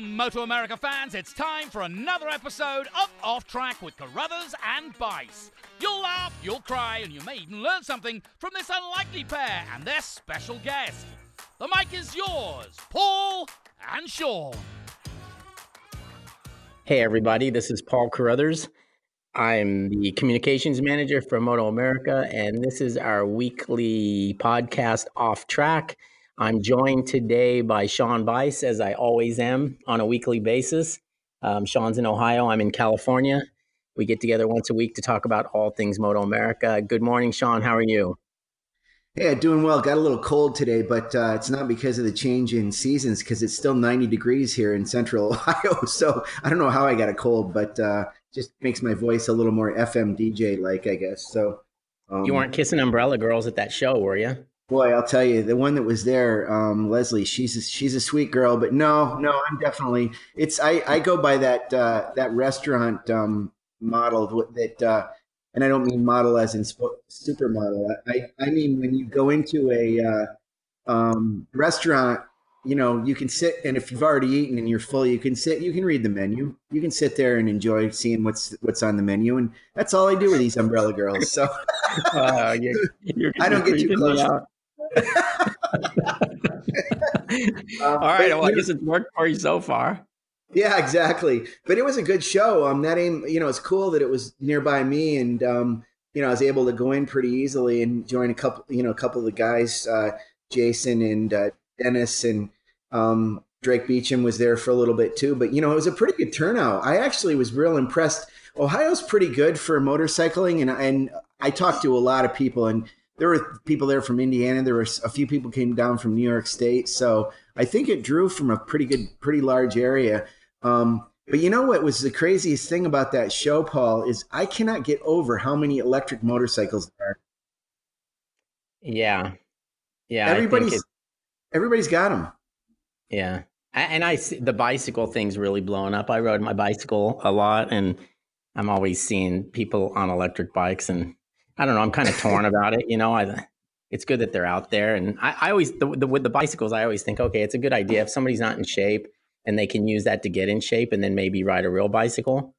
Moto America fans. It's time for another episode of Off Track with Carruthers and Bice. You'll laugh, you'll cry, and you may even learn something from this unlikely pair and their special guest. The mic is yours, Paul and Sean. Hey, everybody, this is Paul Carruthers. I'm the communications manager for Moto America, and this is our weekly podcast, Off Track. I'm joined today by Sean Bice, as I always am on a weekly basis. Um, Sean's in Ohio, I'm in California. We get together once a week to talk about all things Moto America. Good morning, Sean. How are you? Yeah, doing well. Got a little cold today, but uh, it's not because of the change in seasons because it's still 90 degrees here in central Ohio. So I don't know how I got a cold, but uh, just makes my voice a little more FM DJ like, I guess. So um, you weren't kissing umbrella girls at that show, were you? Boy, I'll tell you, the one that was there, um, Leslie, she's a, she's a sweet girl, but no, no, I'm definitely it's I, I go by that uh, that restaurant um, model that uh, and I don't mean model as in supermodel. I, I mean when you go into a uh, um, restaurant, you know, you can sit and if you've already eaten and you're full, you can sit. You can read the menu. You can sit there and enjoy seeing what's what's on the menu, and that's all I do with these umbrella girls. So uh, you're, you're, I don't get too close. All right, well, I guess it's worked for you so far. Yeah, exactly. But it was a good show. Um, that aim, you know, it's cool that it was nearby me, and um, you know, I was able to go in pretty easily and join a couple, you know, a couple of the guys, uh, Jason and uh, Dennis, and um, Drake Beecham was there for a little bit too. But you know, it was a pretty good turnout. I actually was real impressed. Ohio's pretty good for motorcycling, and and I talked to a lot of people, and there were people there from Indiana. There were a few people came down from New York State. So I think it drew from a pretty good, pretty large area. Um, but you know what was the craziest thing about that show, Paul, is I cannot get over how many electric motorcycles there are. Yeah, yeah. Everybody's everybody's got them. Yeah, and I see the bicycle thing's really blowing up. I rode my bicycle a lot, and I'm always seeing people on electric bikes, and I don't know. I'm kind of torn about it. You know, I it's good that they're out there, and I, I always the, the, with the bicycles, I always think, okay, it's a good idea if somebody's not in shape and they can use that to get in shape and then maybe ride a real bicycle.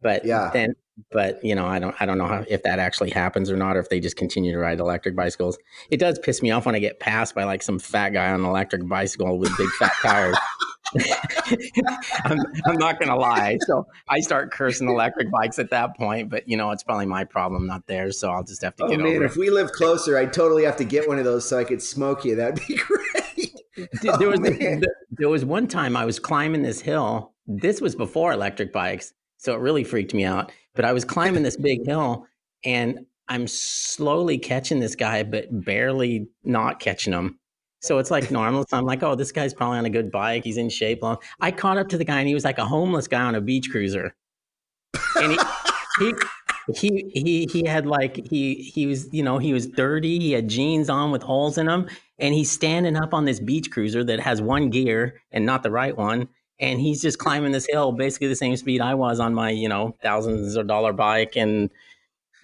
But yeah, then, but you know, I don't, I don't know how, if that actually happens or not, or if they just continue to ride electric bicycles. It does piss me off when I get passed by like some fat guy on an electric bicycle with big fat tires. I'm, I'm, not gonna lie. So I start cursing electric bikes at that point, but you know it's probably my problem, not theirs. So I'll just have to oh, get man, over. If we live closer, I'd totally have to get one of those so I could smoke you. That'd be great. There oh, was oh, there was one time I was climbing this hill. This was before electric bikes, so it really freaked me out. But I was climbing this big hill, and I'm slowly catching this guy, but barely not catching him. So it's like normal. So I'm like, oh, this guy's probably on a good bike. He's in shape. I caught up to the guy, and he was like a homeless guy on a beach cruiser. And he, he, he, he, he had like he he was you know he was dirty. He had jeans on with holes in them, and he's standing up on this beach cruiser that has one gear and not the right one. And he's just climbing this hill, basically the same speed I was on my, you know, thousands of dollar bike and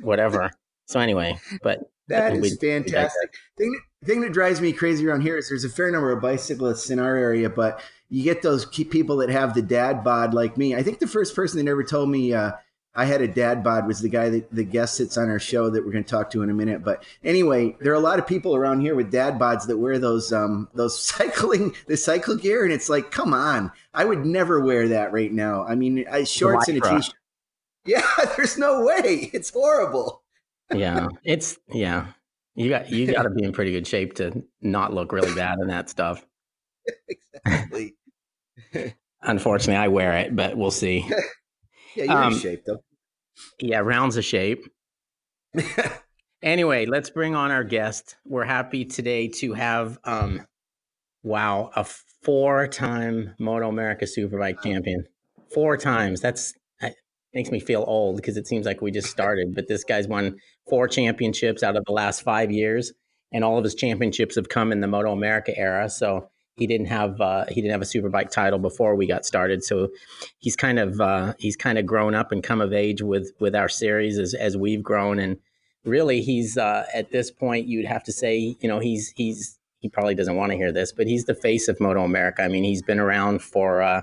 whatever. So anyway, but that is fantastic. Thing, thing that drives me crazy around here is there's a fair number of bicyclists in our area, but you get those people that have the dad bod like me. I think the first person that ever told me uh, I had a dad bod was the guy that the guest sits on our show that we're going to talk to in a minute. But anyway, there are a lot of people around here with dad bods that wear those um those cycling the cycle gear, and it's like, come on, I would never wear that right now. I mean, I, shorts and a t-shirt. Yeah, there's no way. It's horrible yeah, it's yeah. You got you got to be in pretty good shape to not look really bad in that stuff. exactly. Unfortunately, I wear it, but we'll see. Yeah, you're um, in shape though. Yeah, rounds of shape. anyway, let's bring on our guest. We're happy today to have um wow, a four-time Moto America Superbike champion. Four times. That's makes me feel old because it seems like we just started. But this guy's won four championships out of the last five years, and all of his championships have come in the Moto America era. So he didn't have uh, he didn't have a superbike title before we got started. So he's kind of uh, he's kind of grown up and come of age with with our series as as we've grown. And really, he's uh, at this point you'd have to say you know he's he's he probably doesn't want to hear this, but he's the face of Moto America. I mean, he's been around for uh,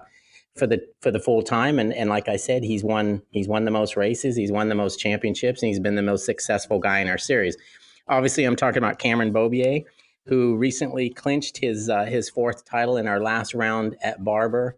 for the for the full time. And and like I said, he's won he's won the most races, he's won the most championships, and he's been the most successful guy in our series. Obviously, I'm talking about Cameron Beaubier, who recently clinched his uh, his fourth title in our last round at Barber.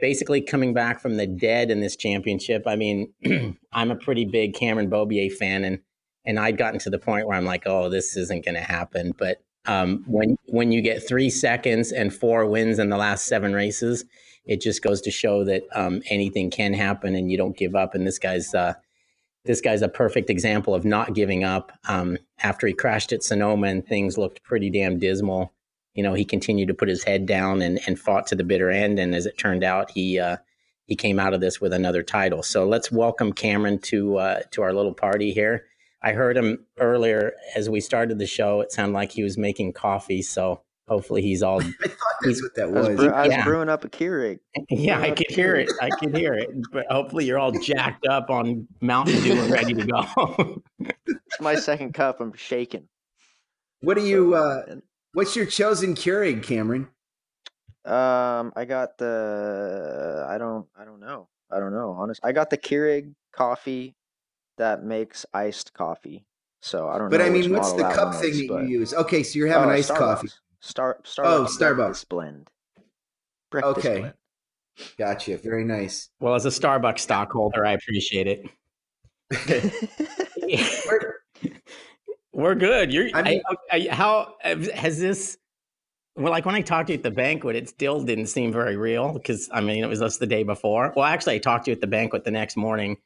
Basically, coming back from the dead in this championship. I mean, I'm a pretty big Cameron Beaubier fan, and and I'd gotten to the point where I'm like, oh, this isn't going to happen. But um, when when you get three seconds and four wins in the last seven races, it just goes to show that um, anything can happen and you don't give up. And this guy's uh, this guy's a perfect example of not giving up. Um, after he crashed at Sonoma and things looked pretty damn dismal, you know, he continued to put his head down and, and fought to the bitter end. And as it turned out, he uh, he came out of this with another title. So let's welcome Cameron to uh, to our little party here. I heard him earlier as we started the show. It sounded like he was making coffee. So hopefully he's all. I thought that's what that was. I was, brew, I was yeah. brewing up a Keurig. Yeah, I could hear it. I could hear it. But hopefully you're all jacked up on Mountain Dew and ready to go. it's my second cup. I'm shaking. What do you? Uh, what's your chosen Keurig, Cameron? Um, I got the. I don't. I don't know. I don't know. Honestly, I got the Keurig coffee that makes iced coffee. So I don't but know. But I mean, what's the cup thing is, that you use? Okay, so you're having oh, iced Starbucks. coffee. Star Starbucks. Oh, Starbucks blend. Breakfast okay. Blend. Gotcha. Very nice. Well, as a Starbucks stockholder, I appreciate it. we're, we're, good. You're. I mean, I, I, how has this? Well, like when I talked to you at the banquet, it still didn't seem very real because I mean it was just the day before. Well, actually, I talked to you at the banquet the next morning,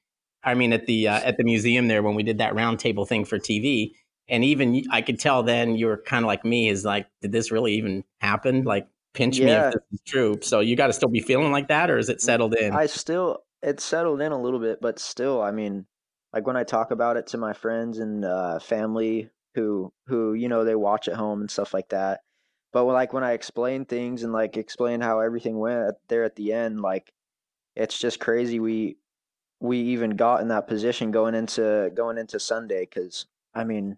I mean, at the uh, at the museum there when we did that roundtable thing for TV, and even I could tell then you were kind of like me, is like, did this really even happen? Like, pinch yeah. me if this is true. So you got to still be feeling like that, or is it settled in? I still it's settled in a little bit, but still, I mean, like when I talk about it to my friends and uh, family who who you know they watch at home and stuff like that. But when, like when I explain things and like explain how everything went there at the end, like it's just crazy. We we even got in that position going into going into Sunday because I mean,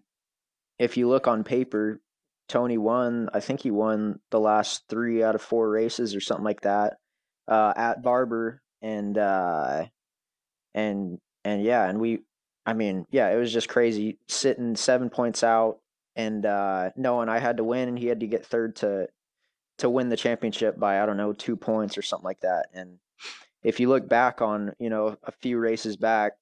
if you look on paper, Toni won. I think he won the last three out of four races or something like that uh, at Barber, and uh, and and yeah, and we, I mean, yeah, it was just crazy sitting seven points out and uh, knowing I had to win and he had to get third to to win the championship by I don't know two points or something like that, and if you look back on you know a few races back,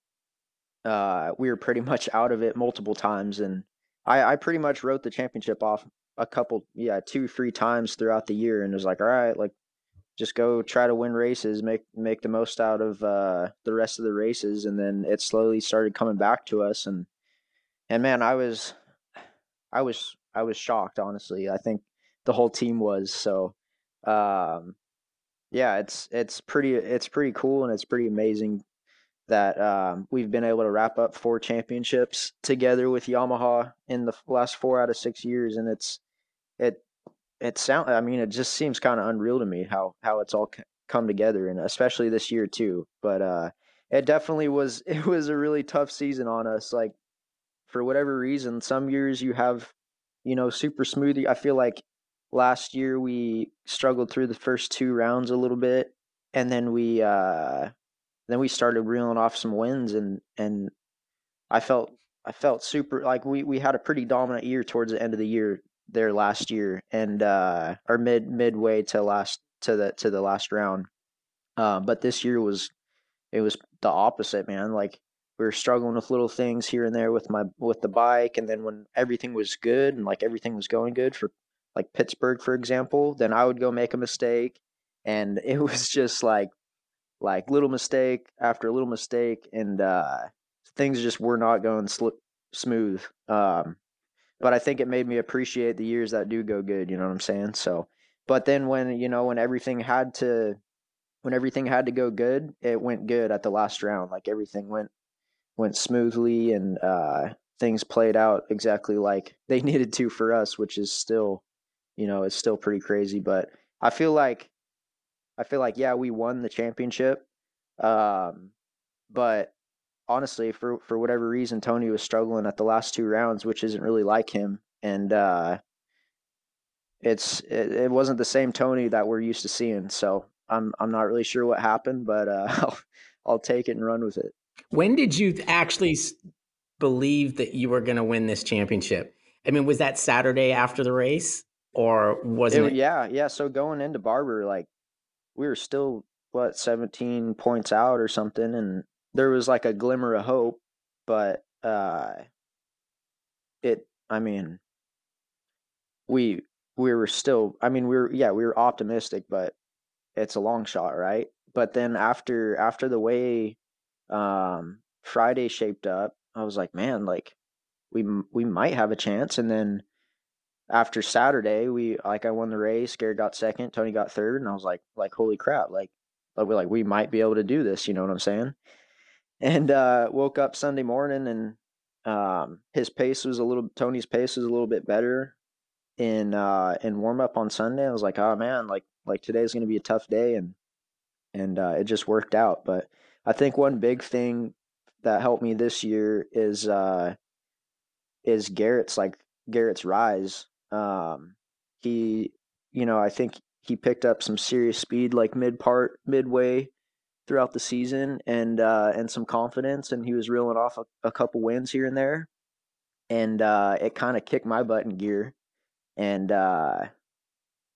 uh, we were pretty much out of it multiple times, and I, I pretty much wrote the championship off a couple, yeah, two, three times throughout the year, and was like, all right, like just go try to win races, make make the most out of uh, the rest of the races, and then it slowly started coming back to us, and and man, I was, I was, I was shocked, honestly. I think the whole team was so. Um, yeah, it's it's pretty it's pretty cool and it's pretty amazing that um, we've been able to wrap up four championships together with Yamaha in the last four out of six years, and it's it it sound I mean it just seems kind of unreal to me how how it's all come together, and especially this year too. But uh, it definitely was it was a really tough season on us. Like for whatever reason, some years you have you know super smoothie. I feel like last year we struggled through the first two rounds a little bit and then we uh then we started reeling off some wins and and I felt I felt super like we we had a pretty dominant year towards the end of the year there last year and uh or mid midway to last to the to the last round. Uh, but this year was it was the opposite, man. Like we were struggling with little things here and there with my with the bike and then when everything was good and like everything was going good for like Pittsburgh, for example, then I would go make a mistake. And it was just like, like little mistake after little mistake. And, uh, things just were not going sl- smooth. Um, but I think it made me appreciate the years that do go good. You know what I'm saying? So, but then when, you know, when everything had to, when everything had to go good, it went good at the last round. Like everything went, went smoothly and, uh, things played out exactly like they needed to for us, which is still you know, it's still pretty crazy. But I feel like, I feel like, yeah, we won the championship. Um, but honestly, for for whatever reason, Toni was struggling at the last two rounds, which isn't really like him, and uh, it's it, it wasn't the same Toni that we're used to seeing. So I'm I'm not really sure what happened, but uh, I'll I'll take it and run with it. When did you actually believe that you were going to win this championship? I mean, was that Saturday after the race, or wasn't it? it? Yeah, yeah. So going into Barber, like we were still what 17 points out or something, and there was like a glimmer of hope, but uh, it. I mean, we we were still. I mean, we were yeah, we were optimistic, but it's a long shot, right? But then after after the way um, Friday shaped up, I was like, man, like we we might have a chance. And then after Saturday, we like I won the race. Garrett got second, Toni got third, and I was like, like holy crap, like like we like we might be able to do this. You know what I'm saying? And uh, woke up Sunday morning, and um, his pace was a little Toni's pace was a little bit better in uh, in warm up on Sunday. I was like, oh man, like like today's to be a tough day, and and uh, it just worked out. But I think one big thing that helped me this year is uh, is Garrett's like Garrett's rise. Um, he, you know, I think he picked up some serious speed like mid part, midway throughout the season, and uh, and some confidence, and he was reeling off a, a couple wins here and there, and uh, it kind of kicked my butt in gear, and uh,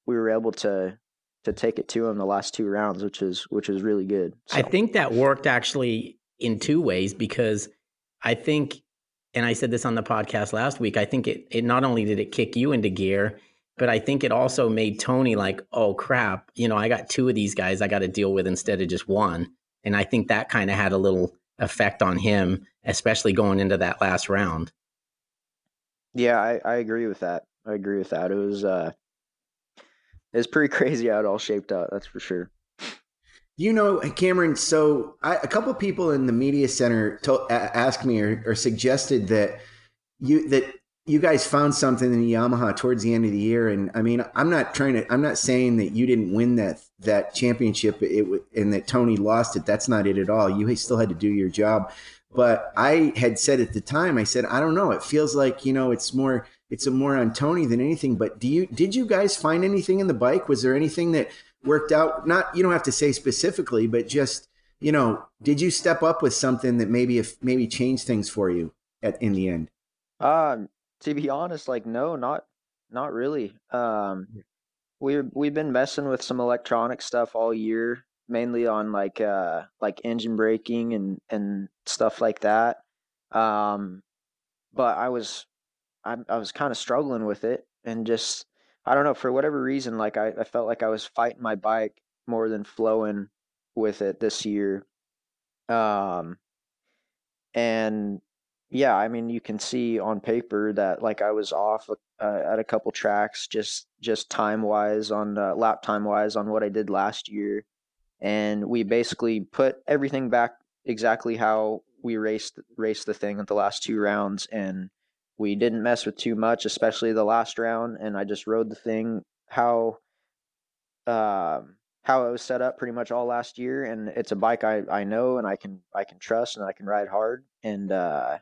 we were able to to take it to him the last two rounds, which is which is really good. So. I think that worked actually in two ways because I think and I said this on the podcast last week, I think it, it not only did it kick you into gear, but I think it also made Toni like, oh crap, you know, I got two of these guys I got to deal with instead of just one. And I think that kind of had a little effect on him, especially going into that last round. Yeah, I, I agree with that. I agree with that. It was uh it was pretty crazy how it all shaped out, that's for sure. You know, Cameron. So I, a couple people in the media center to, asked me or, or, suggested that you that you guys found something in Yamaha towards the end of the year. And I mean, I'm not trying to. I'm not saying that you didn't win that that championship it, and that Toni lost it. That's not it at all. You still had to do your job. But I had said at the time, I said, I don't know. It feels like you know, it's more it's a more on Toni than anything. But do you did you guys find anything in the bike? Was there anything that worked out? Not you don't have to say specifically, but just you know, did you step up with something that maybe if maybe changed things for you at in the end? Um, to be honest, like no, not not really. Um, we we've been messing with some electronic stuff all year, mainly on like uh like engine braking and and stuff like that. Um, but I was I I was kind of struggling with it and just I don't know, for whatever reason, like I, I felt like I was fighting my bike more than flowing with it this year. Um, and yeah, I mean, you can see on paper that like I was off uh, at a couple tracks, just just time wise on uh, lap time wise on what I did last year, and we basically put everything back exactly how we raced raced the thing at the last two rounds, and we didn't mess with too much, especially the last round, and I just rode the thing how um how it was set up pretty much all last year and it's a bike I, I know and I can I can trust and I can ride hard and uh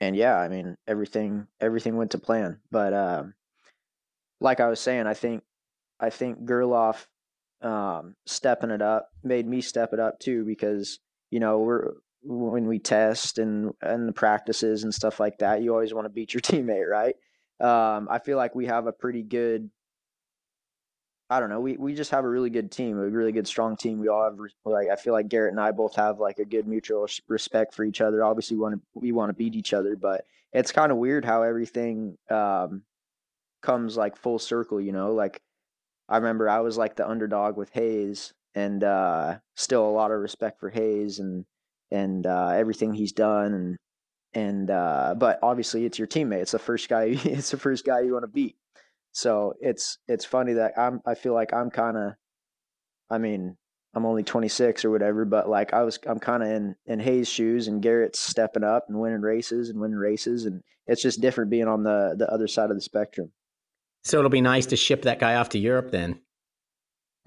and yeah, I mean everything everything went to plan. But um like I was saying, I think I think Gerloff um stepping it up made me step it up too because you know we're when we test and and the practices and stuff like that, you always want to beat your teammate, right? Um, I feel like we have a pretty good. I don't know. We we just have a really good team, a really good strong team. We all have like I feel like Garrett and I both have like a good mutual respect for each other. Obviously, we want to we want to beat each other, but it's kind of weird how everything um, comes like full circle. You know, like I remember I was like the underdog with Hayes, and uh, still a lot of respect for Hayes and and uh, everything he's done and and uh, but obviously it's your teammate. It's the first guy. It's the first guy you want to beat. So it's it's funny that I'm. I feel like I'm kind of. I mean, I'm only 26 or whatever, but like I was, I'm kind of in in Hayes' shoes, and Garrett's stepping up and winning races and winning races, and it's just different being on the the other side of the spectrum. So it'll be nice to ship that guy off to Europe then.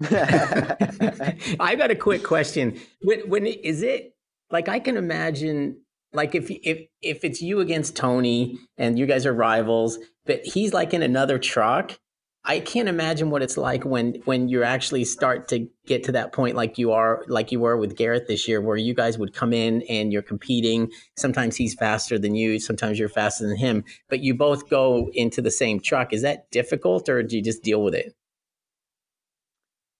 I got a quick question. When, when is it like I can imagine like if if if it's you against Toni and you guys are rivals, but he's like in another truck I can't imagine what it's like when when you actually start to get to that point like you are like you were with Garrett this year where you guys would come in and you're competing. Sometimes he's faster than you sometimes you're faster than him but you both go into the same truck. Is that difficult or do you just deal with it?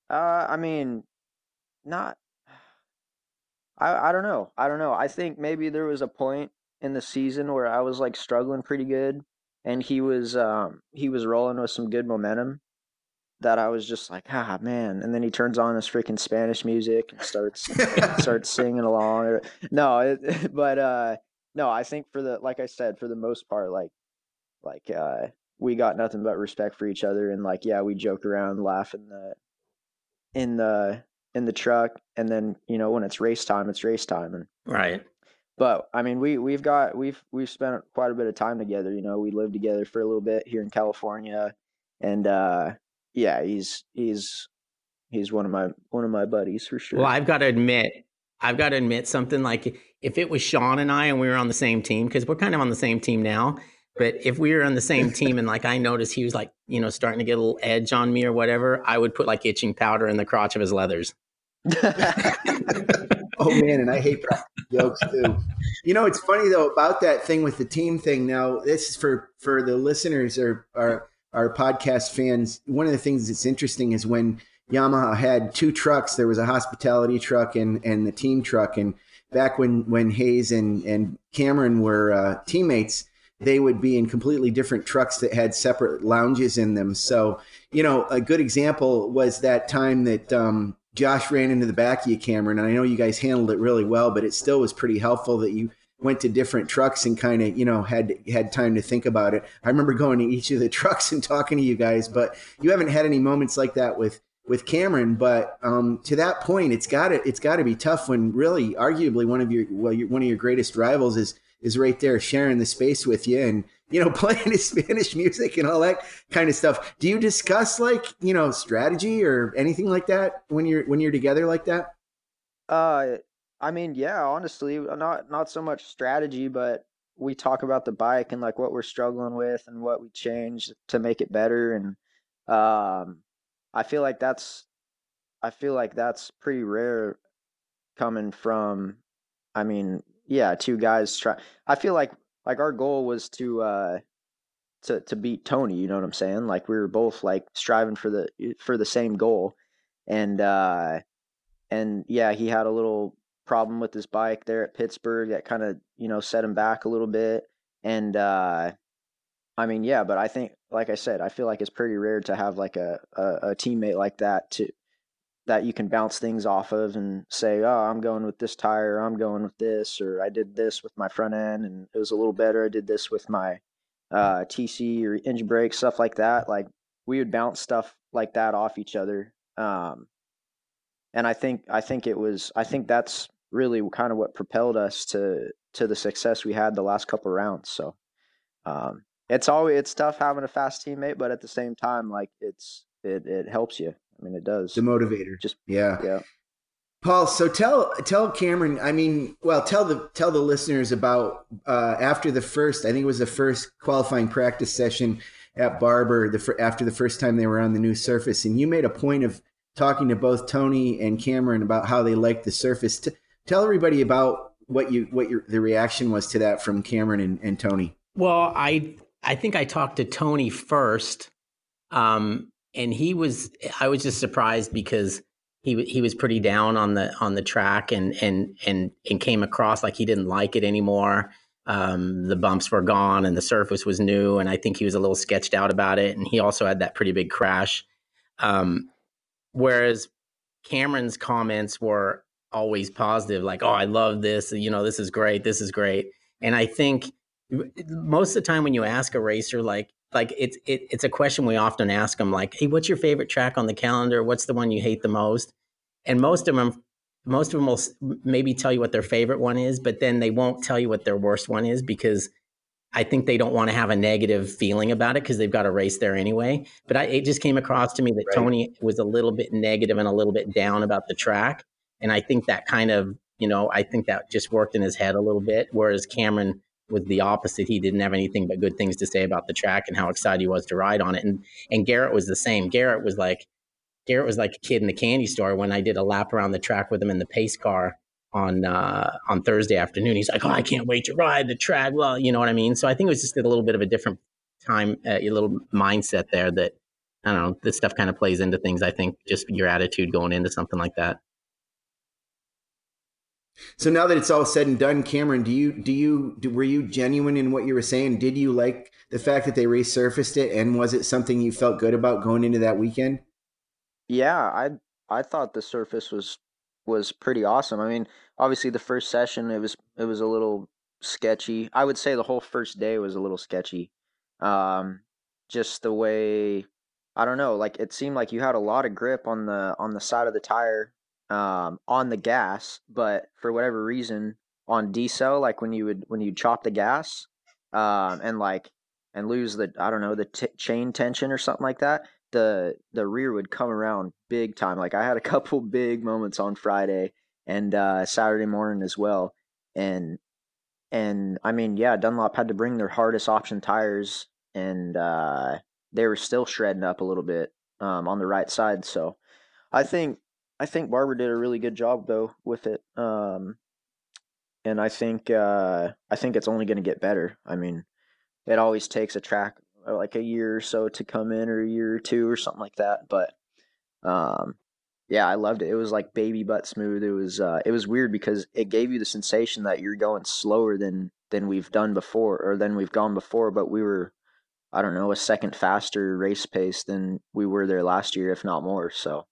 Uh I mean not I I don't know I don't know I think maybe there was a point in the season where I was like struggling pretty good and he was um he was rolling with some good momentum that I was just like ah man and then he turns on his freaking Spanish music and starts starts singing along no it, but uh no I think for the like I said for the most part like like uh we got nothing but respect for each other and like yeah we joke around laugh in the in the in the truck and then you know when it's race time it's race time and right but I mean, we we've got we've we've spent quite a bit of time together. You know, we lived together for a little bit here in California, and uh, yeah, he's he's he's one of my one of my buddies for sure. Well, I've got to admit, I've got to admit something. Like if it was Sean and I, and we were on the same team, because we're kind of on the same team now. But if we were on the same team, and like I noticed he was like you know starting to get a little edge on me or whatever, I would put like itching powder in the crotch of his leathers. oh man, and I hate jokes too. You know, it's funny though about that thing with the team thing. Now, this is for for the listeners or our our podcast fans. One of the things that's interesting is when Yamaha had two trucks. There was a hospitality truck and and the team truck. And back when when Hayes and and Cameron were uh, teammates, they would be in completely different trucks that had separate lounges in them. So, you know, a good example was that time that um, Josh ran into the back of you, Cameron, and I know you guys handled it really well, but it still was pretty helpful that you went to different trucks and kind of you know had had time to think about it. I remember going to each of the trucks and talking to you guys, but you haven't had any moments like that with with Cameron. But um, to that point, it's got to it's got to be tough when really, arguably, one of your well, one of your greatest rivals is is right there sharing the space with you and you know, playing his Spanish music and all that kind of stuff. Do you discuss like, you know, strategy or anything like that when you're when you're together like that? Uh I mean, yeah, honestly, not not so much strategy, but we talk about the bike and like what we're struggling with and what we changed to make it better and um I feel like that's I feel like that's pretty rare coming from I mean, yeah, two guys try I feel like like our goal was to uh to to beat Toni, you know what I'm saying? Like we were both like striving for the for the same goal. And uh and yeah, he had a little problem with his bike there at Pittsburgh that kind of, you know, set him back a little bit. And uh I mean, yeah, but I think like I said, I feel like it's pretty rare to have like a, a, a teammate like that to that you can bounce things off of and say, oh, I'm going with this tire, I'm going with this, or I did this with my front end and it was a little better. I did this with my uh, TC or engine brake, stuff like that. Like we would bounce stuff like that off each other. Um, and I think I think it was I think that's really kind of what propelled us to to the success we had the last couple rounds. So um, it's always it's tough having a fast teammate, but at the same time, like it's it it helps you. I mean, it does. The motivator. Just yeah, yeah. Paul, so tell tell Cameron. I mean, well, tell the tell the listeners about uh, after the first. I think it was the first qualifying practice session at Barber. The after the first time they were on the new surface, and you made a point of talking to both Toni and Cameron about how they liked the surface. T- tell everybody about what you what your the reaction was to that from Cameron and, and Toni. Well, I I think I talked to Toni first. Um, and he was I was just surprised because he he was pretty down on the on the track and and and and came across like he didn't like it anymore. Um, the bumps were gone and the surface was new, and I think he was a little sketched out about it. And he also had that pretty big crash. Um, whereas Cameron's comments were always positive, like, "Oh, I love this. You know, this is great. This is great." And I think most of the time when you ask a racer, like, like it's it, it's a question we often ask them like hey what's your favorite track on the calendar? What's the one you hate the most? And most of them most of them will maybe tell you what their favorite one is but then they won't tell you what their worst one is because i think they don't want to have a negative feeling about it because they've got a race there anyway. But I, it just came across to me that right. toni was a little bit negative and a little bit down about the track and i think that kind of you know i think that just worked in his head a little bit whereas cameron was the opposite. He didn't have anything but good things to say about the track and how excited he was to ride on it. And and Garrett was the same. Garrett was like Garrett was like a kid in the candy store when I did a lap around the track with him in the pace car on uh, on Thursday afternoon. He's like, "Oh, I can't wait to ride the track." Well, you know what I mean. So I think it was just a little bit of a different time, uh, a little mindset there that I don't know. This stuff kind of plays into things. I think just your attitude going into something like that. So now that it's all said and done, Cameron, do you do you do, were you genuine in what you were saying? Did you like the fact that they resurfaced it, and was it something you felt good about going into that weekend? Yeah, I I thought the surface was was pretty awesome. I mean, obviously the first session it was it was a little sketchy. I would say the whole first day was a little sketchy. Um, just the way I don't know, like it seemed like you had a lot of grip on the on the side of the tire um, on the gas, but for whatever reason on decel, like when you would when you chop the gas um, and like and lose the I don't know the t- chain tension or something like that, the the rear would come around big time. Like I had a couple big moments on Friday and uh, Saturday morning as well, and and I mean yeah, Dunlop had to bring their hardest option tires, and uh, they were still shredding up a little bit um, on the right side. So I think I think Barber did a really good job though with it. Um, and I think uh, I think it's only going to get better. I mean, it always takes a track uh, like a year or so to come in, or a year or two, or something like that. But um, yeah, I loved it. It was like baby butt smooth. It was uh, it was weird because it gave you the sensation that you're going slower than than we've done before, or than we've gone before. But we were, I don't know, a second faster race pace than we were there last year, if not more. So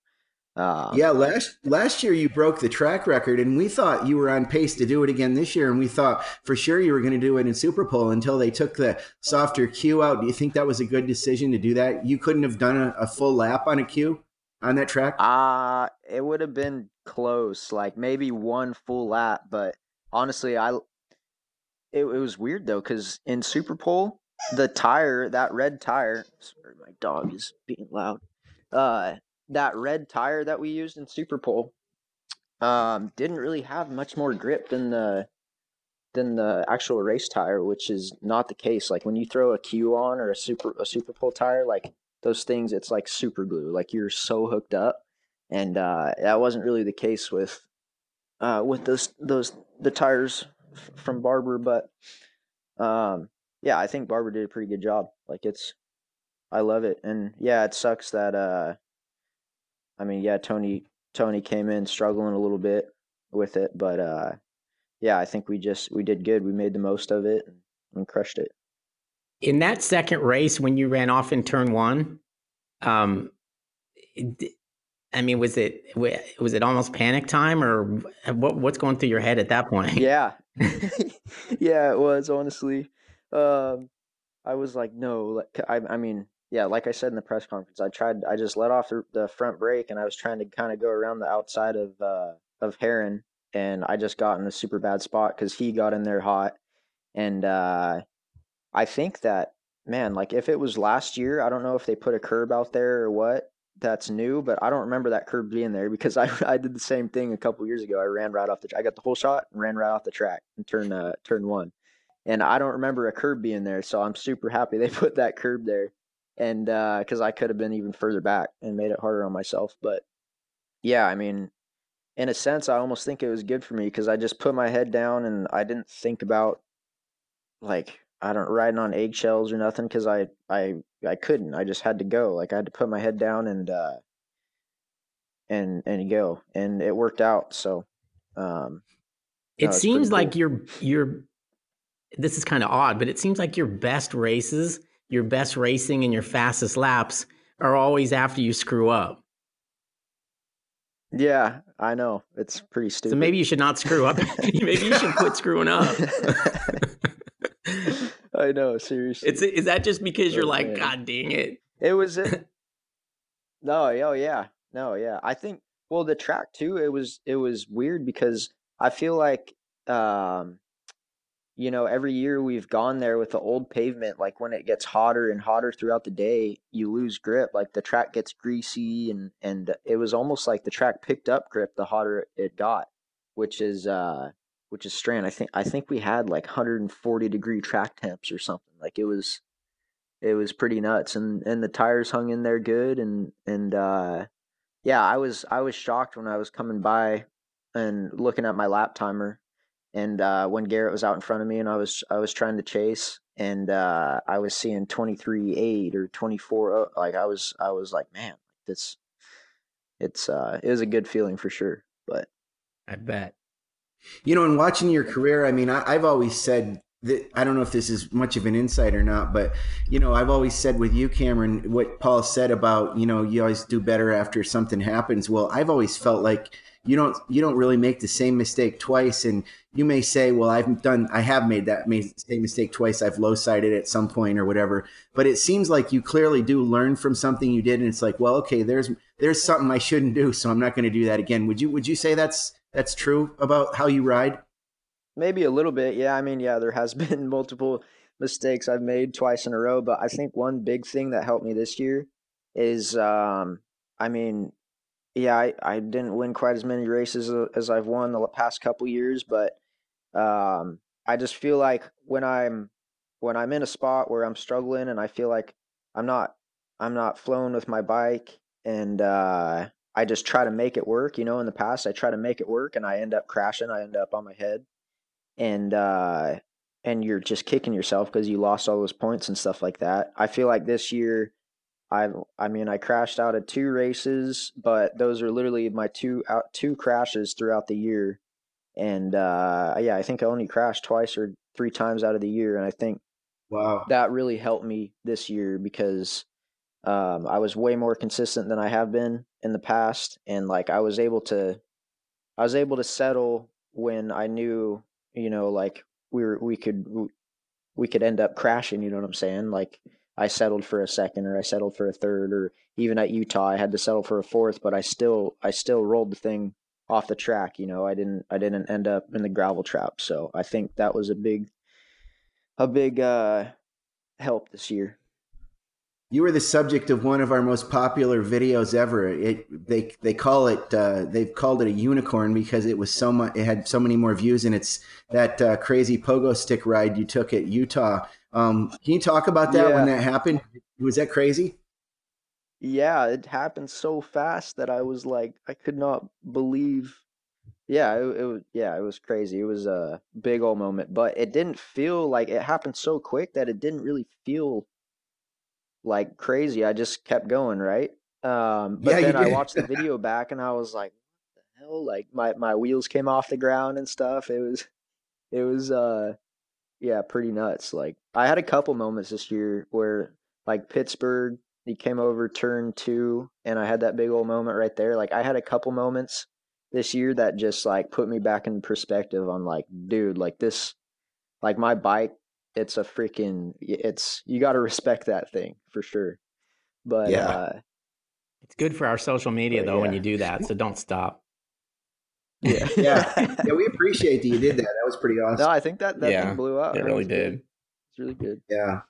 um, yeah, last last year you broke the track record, and we thought you were on pace to do it again this year, and we thought for sure you were going to do it in Superpole until they took the softer Q out. Do you think that was a good decision to do that? You couldn't have done a, a full lap on a Q on that track. Uh it would have been close, like maybe one full lap, but honestly, I it, it was weird though because in Superpole the tire, that red tire. Sorry, my dog is being loud. Uh, that red tire that we used in Superpole um, didn't really have much more grip than the than the actual race tire, which is not the case. Like when you throw a Q on or a super a Superpole tire, like those things, it's like super glue. Like you're so hooked up, and uh, that wasn't really the case with uh, with those those the tires from Barber. But um, yeah, I think Barber did a pretty good job. Like it's, I love it, and yeah, it sucks that uh, I mean, yeah, Toni Toni came in struggling a little bit with it, but uh, yeah, I think we just we did good. We made the most of it and, crushed it. In that second race, when you ran off in turn one, um, I mean, was it was it almost panic time, or what? What's going through your head at that point? Yeah, yeah, it was honestly. Um, I was like, no, like I, I mean, yeah, like I said in the press conference, I tried. I just let off the, front brake, and I was trying to kind of go around the outside of uh, of Herrin, and I just got in a super bad spot because he got in there hot, and uh, I think that man, like if it was last year, I don't know if they put a curb out there or what. That's new, but I don't remember that curb being there because I I did the same thing a couple years ago. I ran right off the. I got the whole shot and ran right off the track and turn uh, turn one, and I don't remember a curb being there. So I'm super happy they put that curb there and because uh, I could have been even further back and made it harder on myself. But yeah, I mean, in a sense, I almost think it was good for me because I just put my head down and I didn't think about like I don't riding on eggshells or nothing because I I I couldn't. I just had to go. Like I had to put my head down and uh and and go, and it worked out. So um, it no, seems like cool. your your this is kind of odd, but it seems like your best races your best racing and your fastest laps are always after you screw up. Yeah, I know. It's pretty stupid. So maybe you should not screw up. maybe you should quit screwing up. I know, seriously. It's is that just because you're oh, like, man. God dang it? It was it. no, oh yeah. No, yeah. I think well the track too, it was it was weird because I feel like um you know, every year we've gone there with the old pavement, like when it gets hotter and hotter throughout the day, you lose grip. Like the track gets greasy and and it was almost like the track picked up grip the hotter it got, which is uh which is strange. I think I think we had like 140 degree track temps or something. Like it was it was pretty nuts and and the tires hung in there good and and uh yeah, I was I was shocked when I was coming by and looking at my lap timer and uh when Garrett was out in front of me and I was I was trying to chase and uh I was seeing twenty three eight or 24 like I was I was like, man, this it's uh it was a good feeling for sure. But I bet. You know, in watching your career, I mean, I, I've always said that I don't know if this is much of an insight or not, but you know, I've always said with you, Cameron, what Paul said about you know you always do better after something happens. Well, I've always felt like you don't you don't really make the same mistake twice, and you may say, well, I've done I have made that same mistake twice. I've low sided at some point or whatever, but it seems like you clearly do learn from something you did, and it's like, well, okay, there's there's something I shouldn't do, so I'm not going to do that again. Would you would you say that's that's true about how you ride? Maybe a little bit. Yeah, I mean, yeah, there has been multiple mistakes I've made twice in a row, but I think one big thing that helped me this year is um I mean, yeah, I, I didn't win quite as many races as I've won the past couple years, but um I just feel like when I'm when I'm in a spot where I'm struggling and I feel like I'm not I'm not flowing with my bike and uh I just try to make it work. You know, in the past, I try to make it work and I end up crashing. I end up on my head. And, uh, and you're just kicking yourself because you lost all those points and stuff like that. I feel like this year, I've, I mean, I crashed out at two races, but those are literally my two out, two crashes throughout the year. And, uh, yeah, I think I only crashed twice or three times out of the year. And I think, wow, that really helped me this year because, um, I was way more consistent than I have been in the past, and like I was able to, I was able to settle when I knew, you know, like we were we could we could end up crashing. You know what I'm saying? Like I settled for a second, or I settled for a third, or even at Utah I had to settle for a fourth, but I still I still rolled the thing off the track. You know, I didn't I didn't end up in the gravel trap. So I think that was a big a big uh help this year. You were the subject of one of our most popular videos ever. It they they call it uh, they've called it a unicorn because it was so much it had so many more views and it's that uh, crazy pogo stick ride you took at Utah. Um, can you talk about that Yeah. when that happened? Was that crazy? Yeah, it happened so fast that I was like, I could not believe. Yeah, it, it was. Yeah, it was crazy. It was a big old moment, but it didn't feel like it happened so quick that it didn't really feel like crazy. I just kept going, right? Um, but Yeah, then I watched the video back and I was like, what the hell? Like my my wheels came off the ground and stuff. It was, it was, uh, yeah, pretty nuts. Like I had a couple moments this year where like Pittsburgh, he came over turn two and I had that big old moment right there. Like I had a couple moments this year that just like put me back in perspective on like, dude, like this, like my bike, it's a freaking, it's, you got to respect that thing for sure. But, Yeah. uh, It's good for our social media But though when you do that, so don't stop. yeah. Yeah, yeah. We appreciate that you did that. That was pretty awesome. no, I think that, that Yeah, thing blew up. It That really was good. did. It's really good. Yeah.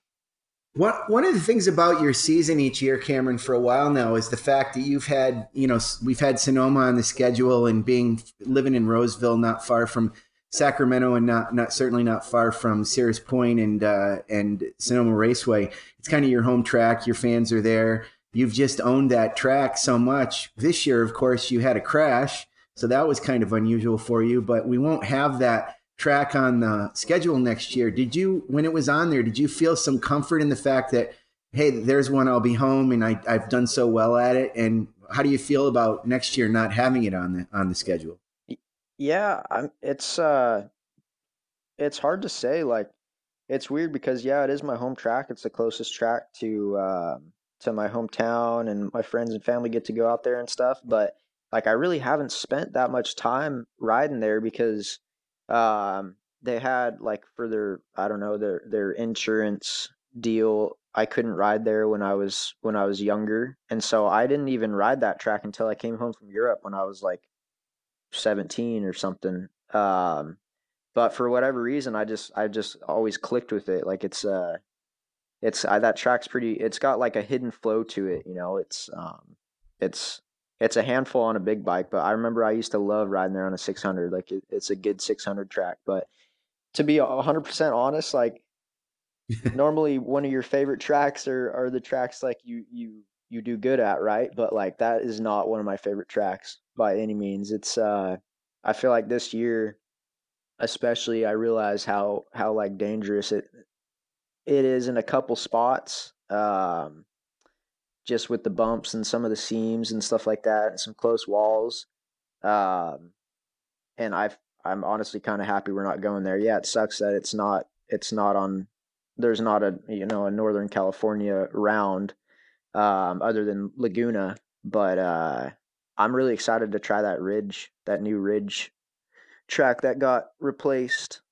One one of the things about your season each year, Cameron, for a while now, is the fact that you've had, you know, we've had Sonoma on the schedule, and being living in Roseville, not far from Sacramento, and not not certainly not far from Sears Point and uh, and Sonoma Raceway. It's kind of your home track. Your fans are there. You've just owned that track so much. This year, of course, you had a crash, so that was kind of unusual for you. But we won't have that track on the schedule next year. Did you, when it was on there, did you feel some comfort in the fact that, hey, there's one I'll be home and I, I've done so well at it? And how do you feel about next year not having it on the on the schedule? Yeah, I'm, it's uh it's hard to say like it's weird because yeah, it is my home track. It's the closest track to um to my hometown and my friends and family get to go out there and stuff, but like I really haven't spent that much time riding there because um they had like for their I don't know, their their insurance deal, I couldn't ride there when I was when I was younger. And so I didn't even ride that track until I came home from Europe when I was like 17 or something. Um, but for whatever reason, I just I just always clicked with it. Like it's uh, it's I, that track's pretty. It's got like a hidden flow to it. You know, it's um, it's it's a handful on a big bike, but I remember I used to love riding there on a 600. Like it, it's a good 600 track. But to be 100% honest, like normally one of your favorite tracks are, are the tracks like you, you, you do good at, right? But like that is not one of my favorite tracks by any means. It's, uh, I feel like this year, especially, I realize how, how like dangerous it, it is in a couple spots. Um, just with the bumps and some of the seams and stuff like that, and some close walls. Um, and I've I'm honestly kind of happy we're not going there. Yeah, it sucks that it's not it's not on. There's not a you know a Northern California round um, other than Laguna, but uh, I'm really excited to try that ridge, that new ridge track that got replaced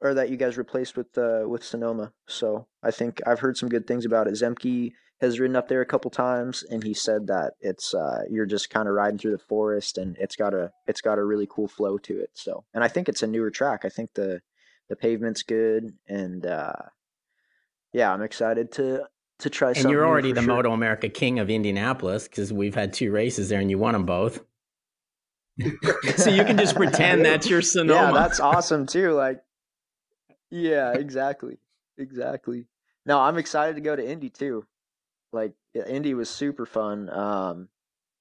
or that you guys replaced with uh, with Sonoma. So I think I've heard some good things about it. Zemke has ridden up there a couple times, and he said that it's uh, you're just kind of riding through the forest, and it's got a it's got a really cool flow to it. So, and I think it's a newer track. I think the the pavement's good, and uh, yeah, I'm excited to to try. And you're already the sure. Moto America King of Indianapolis because we've had two races there, and you won them both. so you can just pretend that's your Sonoma. Yeah, that's awesome too. Like, yeah, exactly, exactly. No, I'm excited to go to Indy too. Like Indy was super fun um,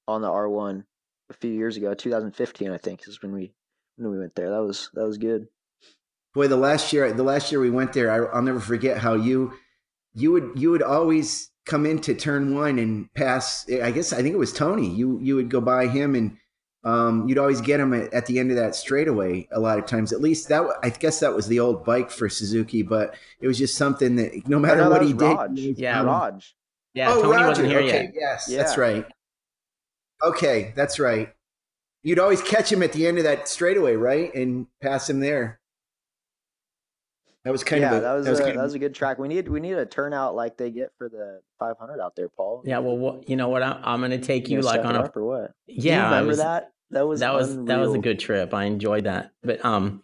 on the R1 a few years ago, 2015 I think is when we when we went there. That was that was good. Boy, the last year the last year we went there, I, I'll never forget how you you would you would always come into turn one and pass. I guess I think it was Toni. You you would go by him and um, you'd always get him at, at, the end of that straightaway a lot of times. At least that I guess that was the old bike for Suzuki, but it was just something that no matter what he Raj. did, yeah, Raj. Yeah, oh, Toni Roger. wasn't here okay, yet. Yes, yeah. that's right. Okay, that's right. You'd always catch him at the end of that straightaway, right, and pass him there. That was kind yeah, of a, that was, that was, a, that was a good track. We need we need a turnout like they get for the 500 out there, Paul. Yeah, well, what, you know what? I'm, I'm going to take you, you like on a or what? Yeah, remember was, that? That was that was unreal. that was a good trip. I enjoyed that. But um,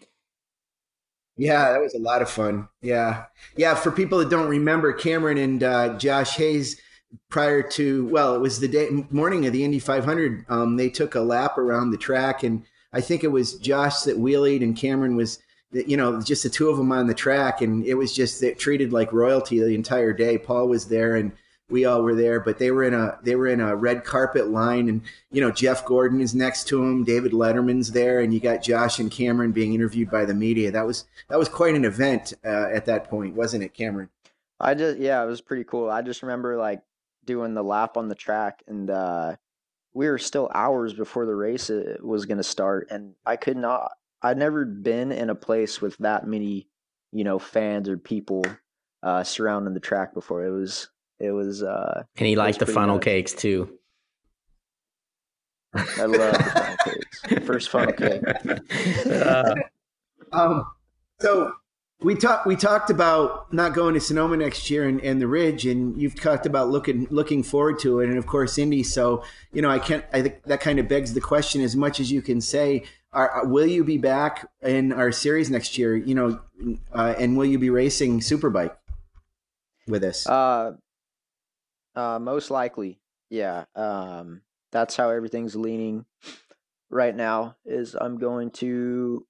yeah, that was a lot of fun. Yeah. Yeah. For people that don't remember, Cameron and uh, Josh Hayes, prior to, well, it was the day morning of the Indy 500, um, they took a lap around the track. And I think it was Josh that wheelied and Cameron was, you know, just the two of them on the track. And it was just treated like royalty the entire day. Paul was there and we all were there, but they were in a they were in a red carpet line, and you know Jeff Gordon is next to him, David Letterman's there, and you got Josh and Cameron being interviewed by the media. That was that was quite an event uh, at that point, wasn't it, Cameron? I just yeah, it was pretty cool. I just remember like doing the lap on the track, and uh, we were still hours before the race uh, was going to start, and I could not. I'd never been in a place with that many, you know, fans or people uh, surrounding the track before. It was it was uh and he liked the funnel nice. cakes too i love the funnel cakes first funnel cake uh, um so we talked we talked about not going to sonoma next year and, and the ridge and you've talked about looking looking forward to it and of course indy so you know i can't i think that kind of begs the question as much as you can say are, will you be back in our series next year you know uh, and will you be racing superbike with us uh uh, most likely, yeah. Um, that's how everything's leaning right now. Is I'm going to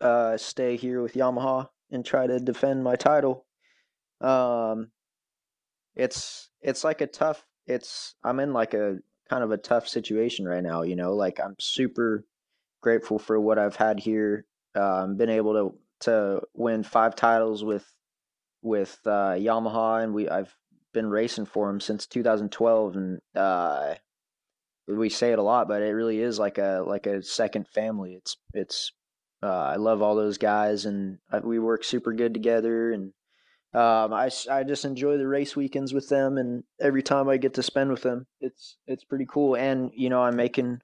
uh, stay here with Yamaha and try to defend my title. Um, it's it's like a tough. It's I'm in like a kind of a tough situation right now. You know, like I'm super grateful for what I've had here. Um, been able to to win five titles with with uh, Yamaha, and we I've been racing for him since 2012, and uh, we say it a lot, but it really is like a like a second family. It's it's uh, I love all those guys, and I, we work super good together, and um, I I just enjoy the race weekends with them, and every time I get to spend with them, it's it's pretty cool. And you know, I'm making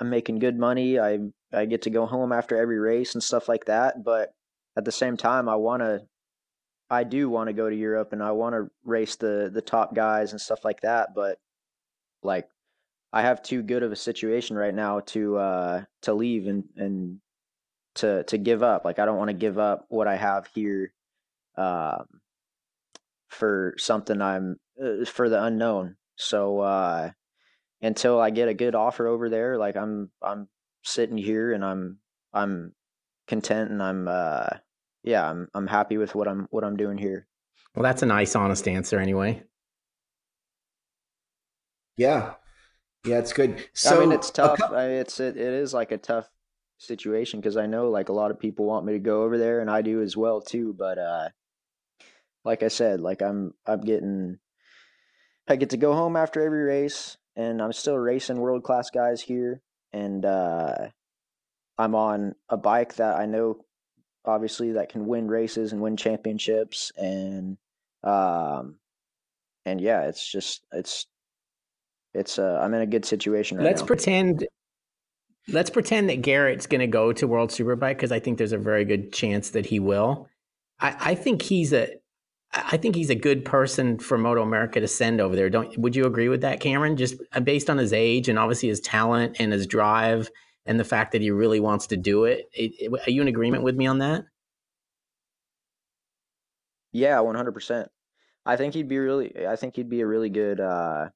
I'm making good money. I I get to go home after every race and stuff like that, but at the same time, I want to I do want to go to Europe and I want to race the the top guys and stuff like that, but like I have too good of a situation right now to uh to leave and and to to give up. Like I don't want to give up what I have here um for something I'm uh, for the unknown. So uh until I get a good offer over there, like I'm I'm sitting here and I'm I'm content and I'm uh yeah, I'm I'm happy with what I'm what I'm doing here. Well, that's a nice honest answer anyway. Yeah. Yeah, it's good. So I mean, it's tough. Couple- I it's it, it is like a tough situation because I know like a lot of people want me to go over there and I do as well too, but uh like I said, like I'm I'm getting I get to go home after every race and I'm still racing world class guys here and uh I'm on a bike that I know obviously that can win races and win championships and um and yeah, it's just it's it's uh I'm in a good situation right now Let's now. pretend let's pretend that Garrett's going to go to World Superbike because I think there's a very good chance that he will. I, I think he's a I think he's a good person for Moto America to send over there. Don't would you agree with that, Cameron? Just uh, based on his age and obviously his talent and his drive and the fact that he really wants to do it. it, it are you in agreement with me on that? Yeah, one hundred percent. I think he'd be really. I think he'd be a really good. uh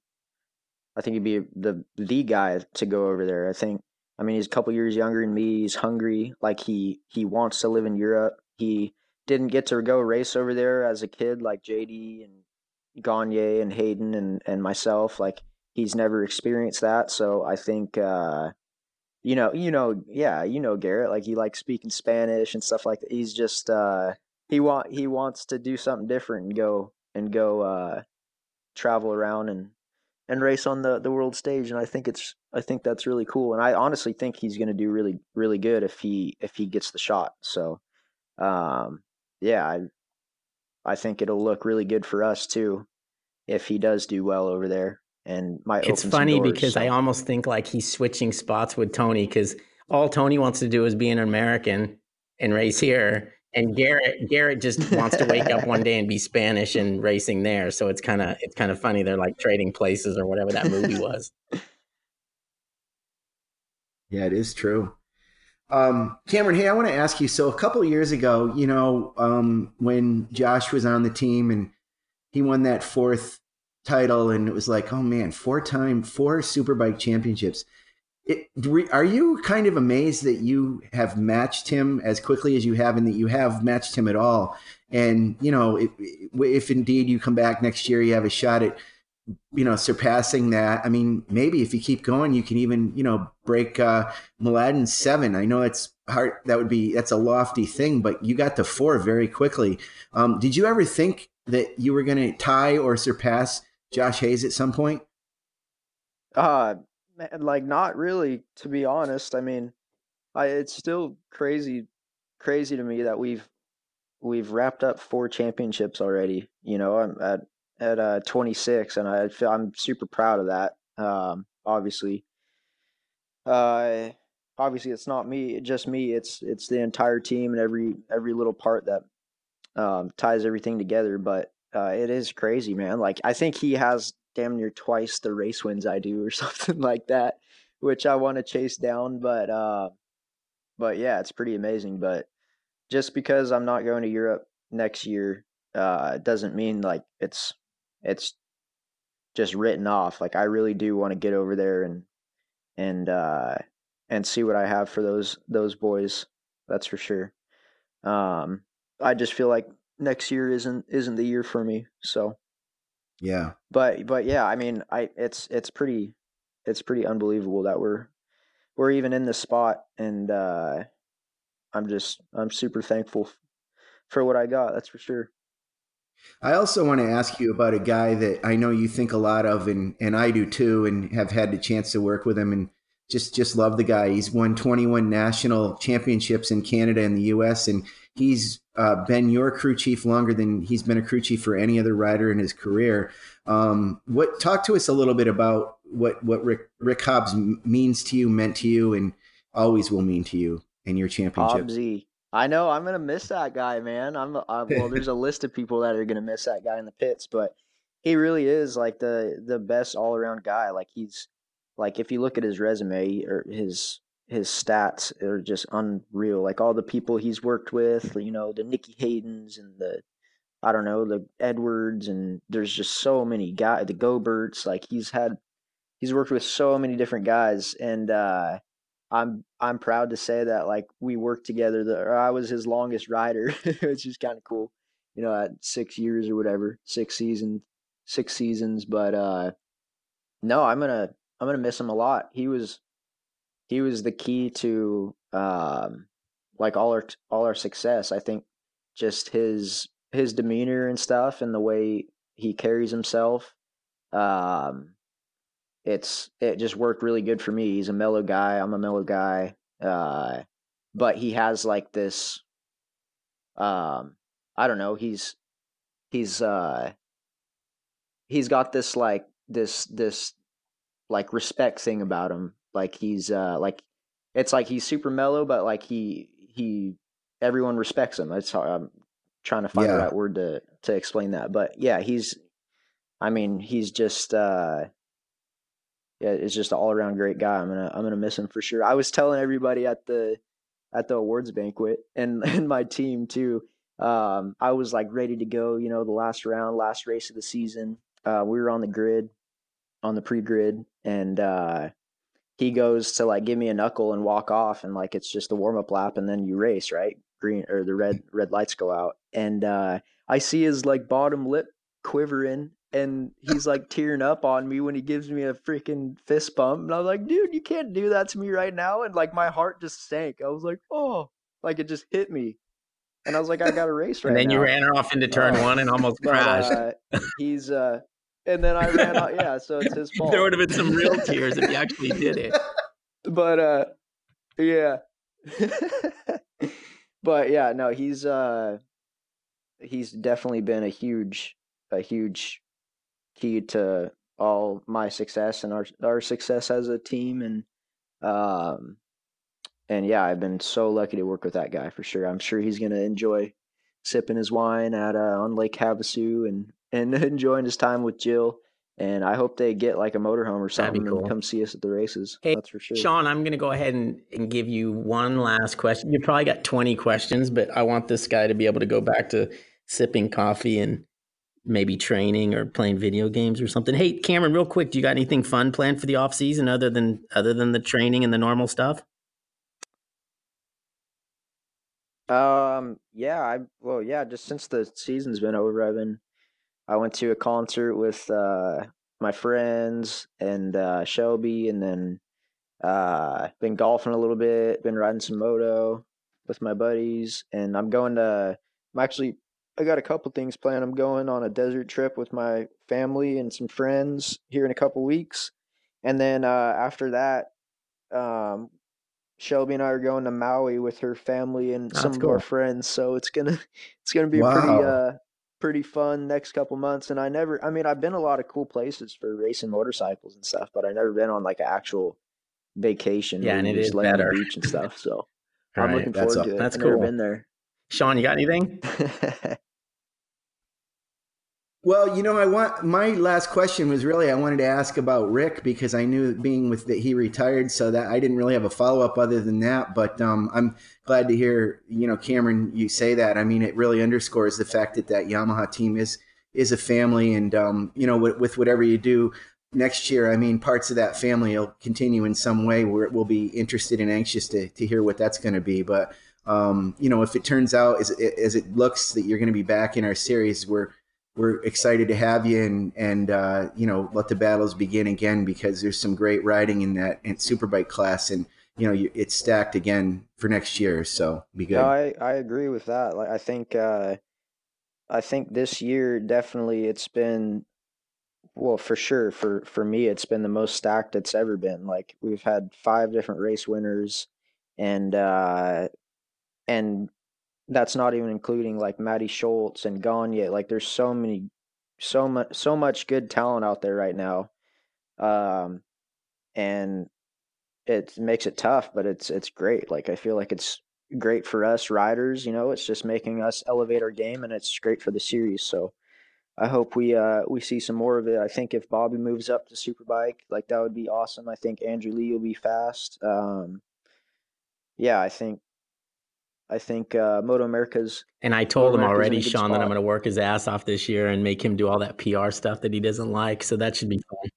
I think he'd be the the guy to go over there. I think. I mean, he's a couple years younger than me. He's hungry. Like he he wants to live in Europe. He didn't get to go race over there as a kid like JD and Gagne and Hayden and and myself. Like he's never experienced that. So I think. uh you know, you know, yeah, you know Garrett. Like he likes speaking Spanish and stuff like that. He's just uh, he want he wants to do something different and go and go uh, travel around and and race on the the world stage. And I think it's I think that's really cool. And I honestly think he's going to do really really good if he if he gets the shot. So, um, yeah, I I think it'll look really good for us too if he does do well over there and my It's funny doors, because so. I almost think like he's switching spots with Toni because all Toni wants to do is be an American and race here, and Garrett Garrett just wants to wake up one day and be Spanish and racing there. So it's kind of it's kind of funny. They're like trading places or whatever that movie was. Yeah, it is true. Um, Cameron, hey, I want to ask you. So a couple years ago, you know, um, when Josh was on the team and he won that fourth title, and it was like, oh man, four time, four Superbike championships. It, are you kind of amazed that you have matched him as quickly as you have, and that you have matched him at all? And you know, if, if indeed you come back next year, you have a shot at you know surpassing that. I mean, maybe if you keep going, you can even you know break uh, seven. I know it's hard. That would be that's a lofty thing, but you got to four very quickly. Um, did you ever think that you were going to tie or surpass Josh Hayes at some point? Uh like not really, to be honest. I mean, I it's still crazy, crazy to me that we've we've wrapped up four championships already. You know, I'm at at uh 26, and I feel I'm super proud of that. Um, obviously, uh, obviously it's not me, just me. It's it's the entire team and every every little part that um, ties everything together. But uh, it is crazy, man. Like I think he has damn near twice the race wins I do, or something like that, which I want to chase down. But uh, but yeah, it's pretty amazing. But just because I'm not going to Europe next year, uh, doesn't mean like it's it's just written off. Like I really do want to get over there and and uh, and see what I have for those those boys. That's for sure. Um, I just feel like next year isn't isn't the year for me. So yeah. But but yeah, I mean, I it's it's pretty it's pretty unbelievable that we're we're even in this spot and uh I'm just I'm super thankful for what I got, that's for sure. I also want to ask you about a guy that I know you think a lot of and and I do too and have had the chance to work with him and just just love the guy. He's won 21 national championships in Canada and the US and he's uh, been your crew chief longer than he's been a crew chief for any other rider in his career. Um, what talk to us a little bit about what what Rick Rick Hobbs means to you, meant to you, and always will mean to you in your championship. Hobbsy. I know I'm gonna miss that guy, man. I'm, I'm well. There's a list of people that are gonna miss that guy in the pits, but he really is like the the best all around guy. Like he's like if you look at his resume or his his stats are just unreal. Like all the people he's worked with, you know, the Nicky Haydens and the I don't know, the Edwards and there's just so many guys, the Goberts, like he's had he's worked with so many different guys, and uh, I'm I'm proud to say that like we worked together. The, or I was his longest rider, which is kind of cool. You know, at six years or whatever, six seasons, six seasons. But uh, no, I'm gonna I'm gonna miss him a lot. He was he was the key to um, like all our all our success. I think just his his demeanor and stuff, and the way he carries himself. Um, it's it just worked really good for me. He's a mellow guy. I'm a mellow guy. Uh, but he has like this. Um, I don't know. He's he's uh he's got this like this this like respect thing about him. Like he's uh like it's like he's super mellow, but like he he everyone respects him. That's how I'm trying to find yeah. the right word to to explain that. But yeah, he's I mean, he's just uh yeah, it's just an all around great guy. I'm gonna I'm gonna miss him for sure. I was telling everybody at the at the awards banquet and and my team too. Um, I was like ready to go. You know, the last round, last race of the season. Uh, we were on the grid, on the pre grid, and uh, he goes to like give me a knuckle and walk off, and like it's just a warm up lap, and then you race right. Green or the red red lights go out, and uh, I see his like bottom lip quivering and he's like tearing up on me when he gives me a freaking fist bump and i'm like dude you can't do that to me right now and like my heart just sank i was like oh like it just hit me and i was like i got a race right and then now. you ran off into turn uh, one and almost but, crashed uh, he's uh and then i ran out yeah so it's his fault there would have been some real tears if he actually did it. But uh yeah. But yeah no he's uh he's definitely been a huge a huge key to all my success and our our success as a team and um and yeah I've been so lucky to work with that guy for sure. I'm sure he's gonna enjoy sipping his wine at uh, on Lake Havasu and and enjoying his time with Jill and I hope they get like a motorhome or something cool. and come see us at the races. Hey, That's for sure. Sean, I'm going to go ahead and, and give you one last question. You probably got 20 questions, but I want this guy to be able to go back to sipping coffee and maybe training or playing video games or something. Hey, Cameron, real quick, do you got anything fun planned for the off season other than other than the training and the normal stuff? Um, yeah, I well, yeah, just since the season's been over, I've been I went to a concert with uh my friends and uh Shelby and then uh been golfing a little bit, been riding some moto with my buddies and I'm going to I'm actually I got a couple things planned. I'm going on a desert trip with my family and some friends here in a couple weeks, and then uh, after that, um, Shelby and I are going to Maui with her family and That's some cool. of our friends. So it's gonna it's gonna be wow. pretty uh pretty fun next couple months. And I never, I mean, I've been a lot of cool places for racing motorcycles and stuff, but I never been on like an actual vacation. Yeah, and it is better. beach and stuff. So I'm right. looking forward That's to it. That's I've cool. Never been there. Sean, you got anything? Well, you know, I want my last question was really I wanted to ask about Rick because I knew being with that he retired, so that I didn't really have a follow up other than that. But um, I'm glad to hear you know Cameron you say that. I mean, it really underscores the fact that that Yamaha team is is a family, and um, you know, with, with whatever you do next year, I mean, parts of that family will continue in some way. We'll be interested and anxious to to hear what that's going to be, but. Um, you know, if it turns out as, as it looks that you're going to be back in our series, we're we're excited to have you and and uh, you know let the battles begin again because there's some great riding in that in superbike class and you know it's stacked again for next year so be good. No, I I agree with that. Like I think uh, I think this year definitely it's been well for sure for for me it's been the most stacked it's ever been. Like we've had five different race winners and uh and that's not even including like Maddie Scholtz and Gagne. Like there's so many, so much, so much good talent out there right now, um, and it makes it tough, but it's it's great. Like I feel like it's great for us riders. You know, it's just making us elevate our game, and it's great for the series. So. I hope we uh, we see some more of it. I think if Bobby moves up to Superbike, like that would be awesome. I think Andrew Lee will be fast. Um, yeah, I think I think uh, Moto America's. And I told him already, Sean, spot. that I'm going to work his ass off this year and make him do all that PR stuff that he doesn't like. So that should be fun.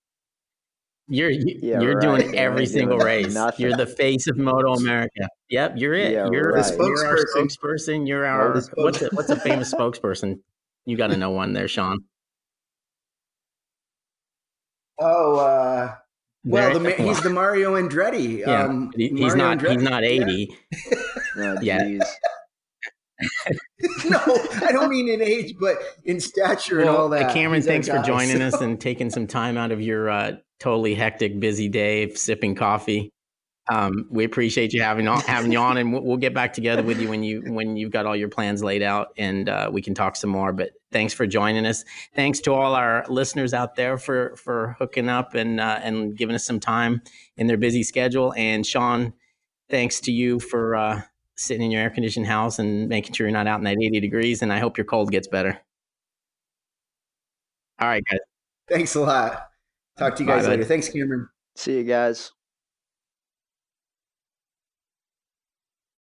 You're you, yeah, you're right. doing every single race. Nothing. You're the face of Moto America. Yep, you're it. Yeah, you're, right. you're our spokesperson. You're our what's a, what's a famous spokesperson? You got to know one there, Sean. Oh, uh, well, the, he's the Mario Andretti. Yeah, um, he's Mario not. Andretti. He's not eighty. Yeah. oh, no, I don't mean in age, but in stature well, and all that. Cameron, he's thanks for joining so. us and taking some time out of your uh, totally hectic, busy day, of sipping coffee. Um, we appreciate you having on, having you on, and we'll, we'll, get back together with you when you when you've got all your plans laid out, and uh, we can talk some more. But thanks for joining us. Thanks to all our listeners out there for for hooking up and uh, and giving us some time in their busy schedule. And Sean, thanks to you for uh, sitting in your air conditioned house and making sure you're not out in that 80 degrees. And I hope your cold gets better. All right, guys. Thanks a lot. Talk to you guys Bye, later. Thanks, Cameron. See you guys.